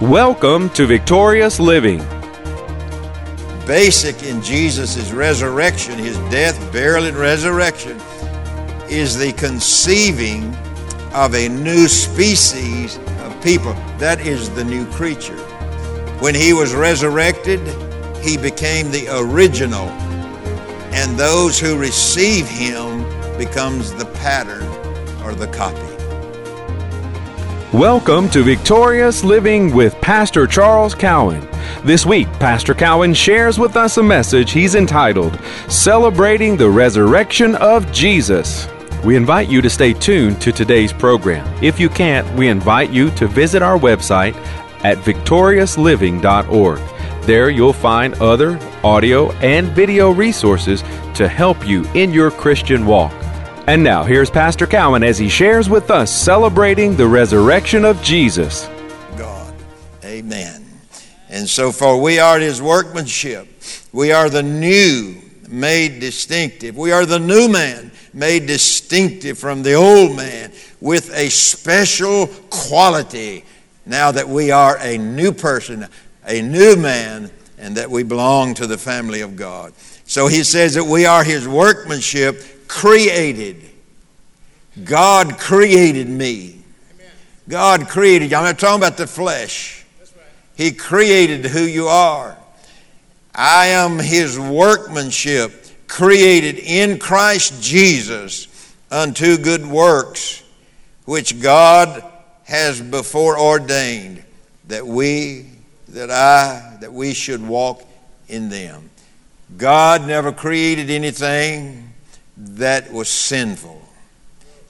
Welcome to Victorious Living. Basic in Jesus' resurrection, his death, burial, and resurrection, is the conceiving of a new species of people. That is the new creature. When he was resurrected, he became the original, and those who receive him becomes the pattern or the copy. Welcome to Victorious Living with Pastor Charles Cowan. This week, Pastor Cowan shares with us a message he's entitled Celebrating the Resurrection of Jesus. We invite you to stay tuned to today's program. If you can't, we invite you to visit our website at victoriousliving.org. There you'll find other audio and video resources to help you in your Christian walk. And now, here's Pastor Cowan as he shares with us celebrating the resurrection of Jesus. God. Amen. And so for we are his workmanship. We are the new made distinctive. We are the new man made distinctive from the old man with a special quality now that we are a new person, a new man, and that we belong to the family of God. So he says that we are his workmanship created. God created me. God created you. I'm not talking about the flesh. He created who you are. I am his workmanship, created in Christ Jesus unto good works, which God has before ordained that we, that I, that we should walk in them. God never created anything that was sinful,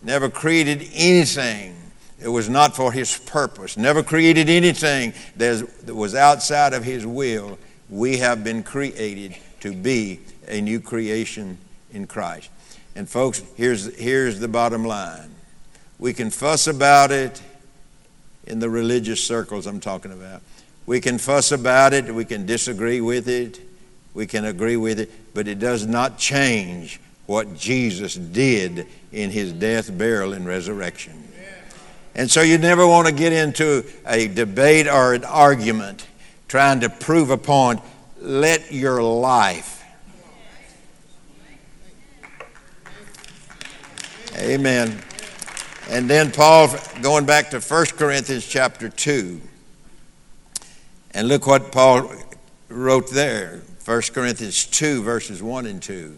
never created anything that was not for His purpose, never created anything that was outside of His will. We have been created to be a new creation in Christ. And, folks, here's, here's the bottom line we can fuss about it in the religious circles I'm talking about. We can fuss about it, we can disagree with it, we can agree with it, but it does not change what Jesus did in his death, burial, and resurrection. And so you never want to get into a debate or an argument trying to prove a point. Let your life. Amen. And then Paul, going back to 1 Corinthians chapter 2, and look what Paul wrote there 1 Corinthians 2, verses 1 and 2.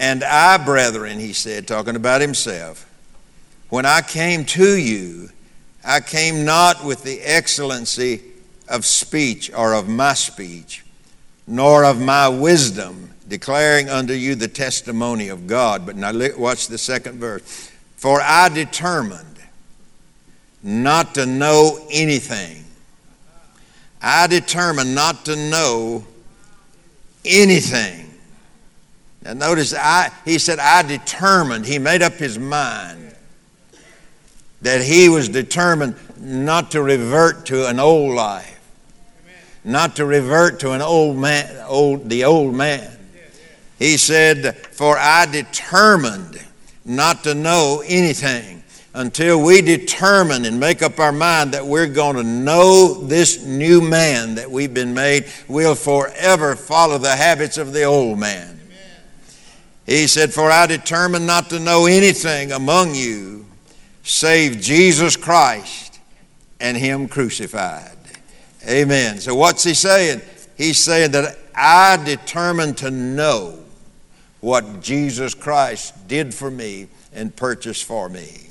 And I, brethren, he said, talking about himself, when I came to you, I came not with the excellency of speech or of my speech, nor of my wisdom, declaring unto you the testimony of God. But now watch the second verse. For I determined not to know anything I determined not to know anything. Now notice I he said I determined, he made up his mind that he was determined not to revert to an old life. Not to revert to an old man, old the old man. He said, For I determined not to know anything until we determine and make up our mind that we're going to know this new man that we've been made, we'll forever follow the habits of the old man. He said, For I determined not to know anything among you save Jesus Christ and Him crucified. Amen. So, what's he saying? He's saying that I determined to know what Jesus Christ did for me and purchased for me.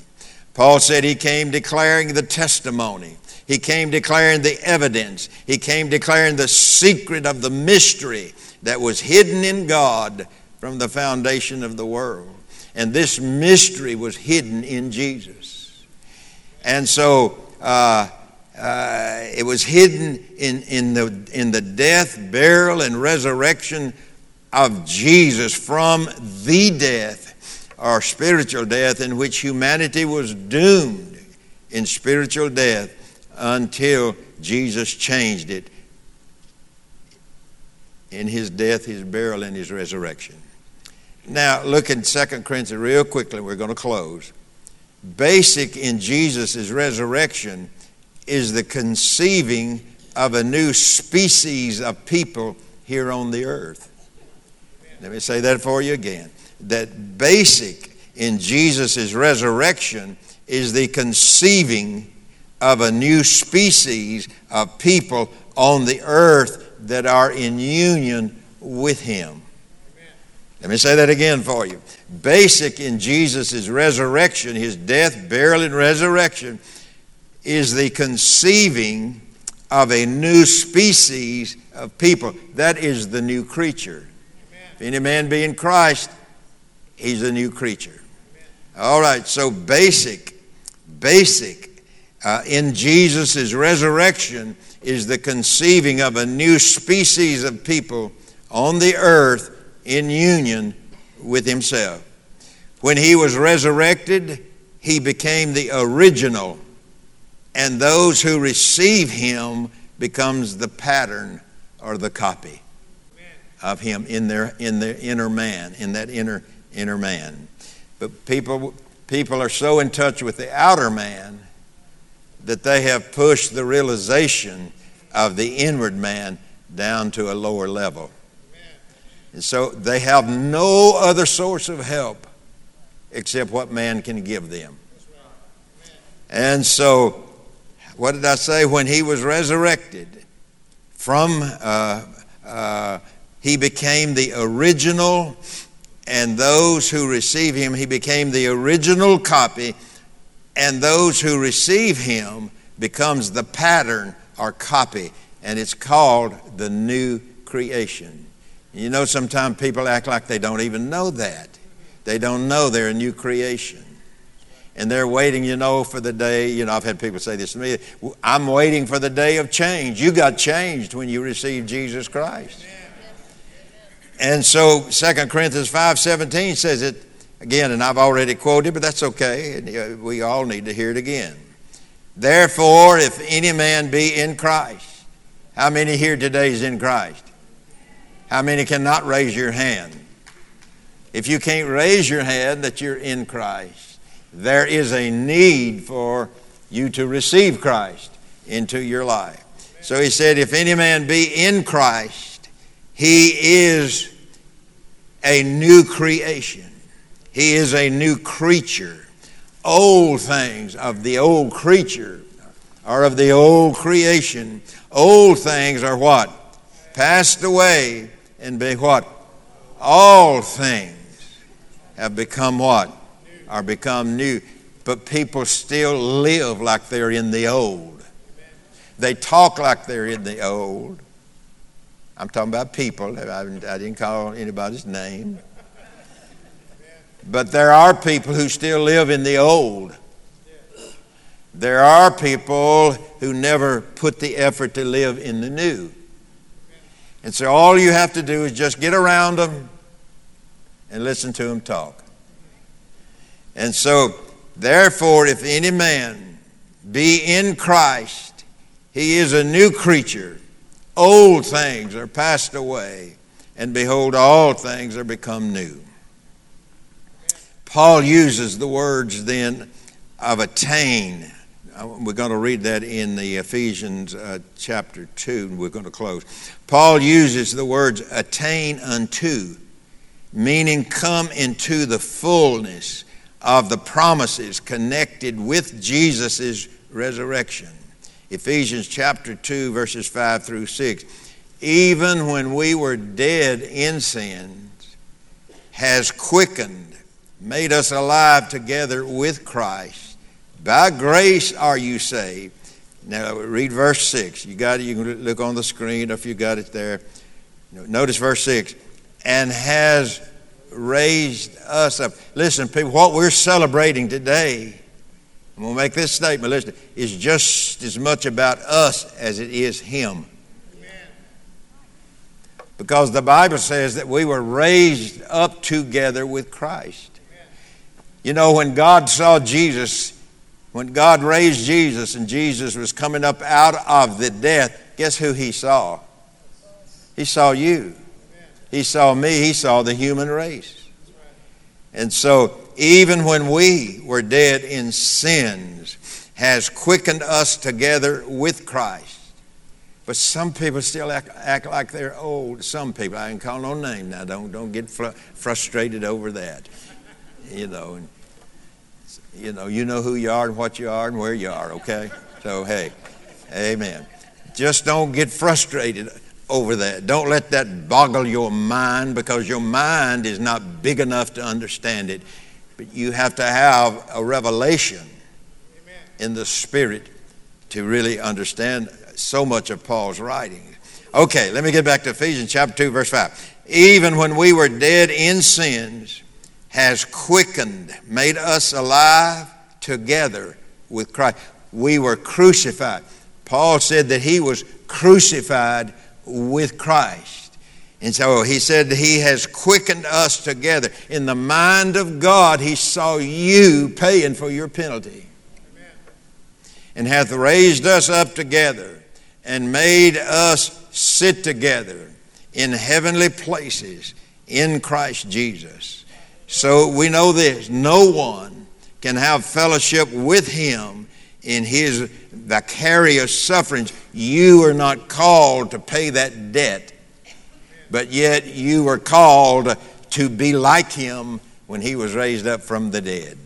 Paul said he came declaring the testimony. He came declaring the evidence. He came declaring the secret of the mystery that was hidden in God from the foundation of the world. And this mystery was hidden in Jesus. And so uh, uh, it was hidden in, in, the, in the death, burial, and resurrection of Jesus from the death or spiritual death in which humanity was doomed in spiritual death until Jesus changed it in his death, his burial, and his resurrection. Now, look in 2 Corinthians real quickly, we're going to close. Basic in Jesus' resurrection is the conceiving of a new species of people here on the earth. Let me say that for you again. That basic in Jesus' resurrection is the conceiving of a new species of people on the earth that are in union with Him. Let me say that again for you. Basic in Jesus' resurrection, His death, burial, and resurrection, is the conceiving of a new species of people. That is the new creature. If any man be in Christ, he's a new creature. All right, so basic, basic uh, in Jesus' resurrection is the conceiving of a new species of people on the earth in union with himself. When he was resurrected, he became the original, and those who receive him becomes the pattern or the copy of him in their in their inner man, in that inner inner man. But people people are so in touch with the outer man that they have pushed the realization of the inward man down to a lower level. And so they have no other source of help except what man can give them. And so, what did I say? When he was resurrected from uh, uh, he became the original, and those who receive him, he became the original copy, and those who receive him becomes the pattern or copy, and it's called the new creation. You know, sometimes people act like they don't even know that. They don't know they're a new creation. And they're waiting, you know, for the day. You know, I've had people say this to me I'm waiting for the day of change. You got changed when you received Jesus Christ. And so 2 Corinthians 5.17 says it again, and I've already quoted, but that's okay. And uh, we all need to hear it again. Therefore, if any man be in Christ, how many here today is in Christ? How many cannot raise your hand? If you can't raise your hand that you're in Christ, there is a need for you to receive Christ into your life. So he said, If any man be in Christ, he is a new creation. He is a new creature. Old things of the old creature are of the old creation. Old things are what? Passed away and be what? All things have become what? Are become new. But people still live like they're in the old. They talk like they're in the old. I'm talking about people. I, didn't call anybody's name. But there are people who still live in the old. There are people who never put the effort to live in the new. And so all you have to do is just get around them and listen to them talk. And so, therefore, if any man be in Christ, he is a new creature. Old things are passed away, and behold, all things are become new. Paul uses the words then of attain. We're going to read that in the Ephesians uh, chapter 2, and we're going to close. Paul uses the words attain unto, meaning come into the fullness of the promises connected with Jesus' resurrection. Ephesians chapter 2, verses 5 through 6. Even when we were dead in sins, has quickened, made us alive together with Christ. By grace are you saved. Now read verse 6. You got it, you can look on the screen if you got it there. Notice verse 6. And has raised us up. Listen, people, what we're celebrating today I'm going to make this statement. Listen, it's just as much about us as it is Him. Because the Bible says that we were raised up together with Christ. You know, when God saw Jesus, when God raised Jesus and Jesus was coming up out of the death, guess who He saw? He saw you. He saw me. He saw the human race. And so even when we were dead in sins, has quickened us together with Christ. But some people still act, act like they're old. Some people, I can call no name now. Don't don't get fr- frustrated over that. You know, and, you know, you know who you are and what you are and where you are. Okay, so hey, Amen. Just don't get frustrated over that. Don't let that boggle your mind because your mind is not big enough to understand it. But you have to have a revelation Amen. in the Spirit to really understand so much of Paul's writing. Okay, let me get back to Ephesians chapter 2, verse 5. Even when we were dead in sins, has quickened, made us alive together with Christ. We were crucified. Paul said that he was crucified with Christ. And so he said he has quickened us together. In the mind of God, he saw you paying for your penalty. Amen. And hath raised us up together and made us sit together in heavenly places in Christ Jesus. So we know this no one can have fellowship with him in his vicarious sufferings. You are not called to pay that debt, but yet you were called to be like him when he was raised up from the dead.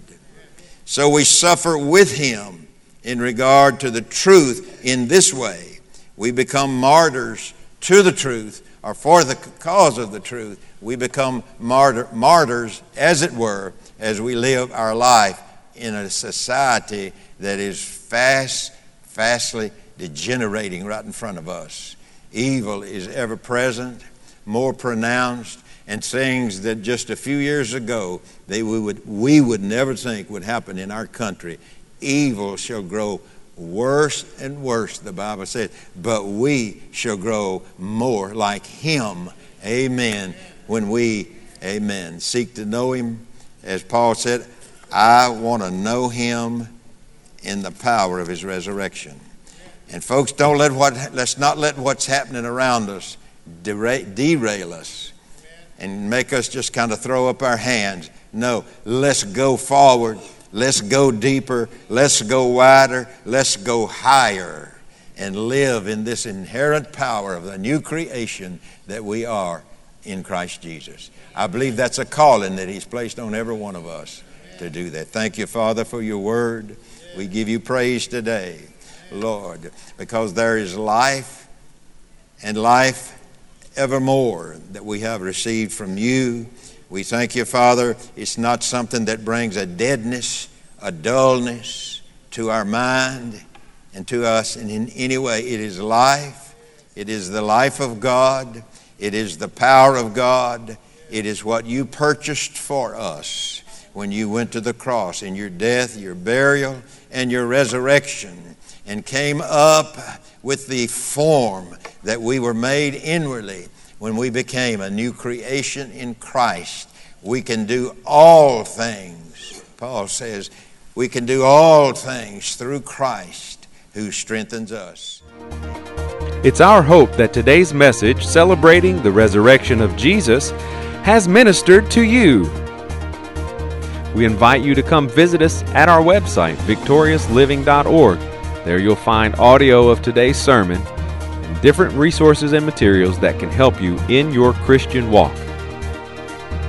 So we suffer with him in regard to the truth in this way. We become martyrs to the truth or for the cause of the truth. We become martyr, martyrs, as it were, as we live our life in a society that is fast, fastly degenerating right in front of us. Evil is ever present, more pronounced, and things that just a few years ago they we would, we would never think would happen in our country. Evil shall grow worse and worse, the Bible says, but we shall grow more like Him. Amen. When we, amen, seek to know Him, as Paul said, I want to know him in the power of his resurrection. And folks, don't let what let's not let what's happening around us derail us and make us just kind of throw up our hands. No, let's go forward. Let's go deeper. Let's go wider. Let's go higher and live in this inherent power of the new creation that we are in Christ Jesus. I believe that's a calling that He's placed on every one of us to do that. Thank you, Father, for your word. We give you praise today, Lord, because there is life and life evermore that we have received from you. We thank you, Father. It's not something that brings a deadness, a dullness to our mind and to us and in any way. It is life. It is the life of God. It is the power of God. It is what you purchased for us when you went to the cross in your death, your burial, and your resurrection, and came up with the form that we were made inwardly when we became a new creation in Christ. We can do all things, Paul says, we can do all things through Christ who strengthens us. It's our hope that today's message celebrating the resurrection of Jesus has ministered to you. We invite you to come visit us at our website, victoriousliving.org. There you'll find audio of today's sermon different resources and materials that can help you in your Christian walk.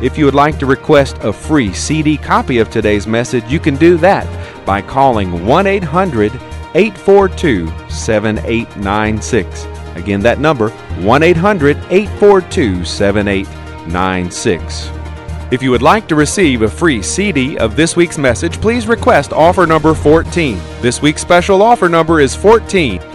If you would like to request a free CD copy of today's message, you can do that by calling 1 800 842 7896. Again, that number 1 800 842 7896. If you would like to receive a free CD of this week's message, please request offer number 14. This week's special offer number is 14.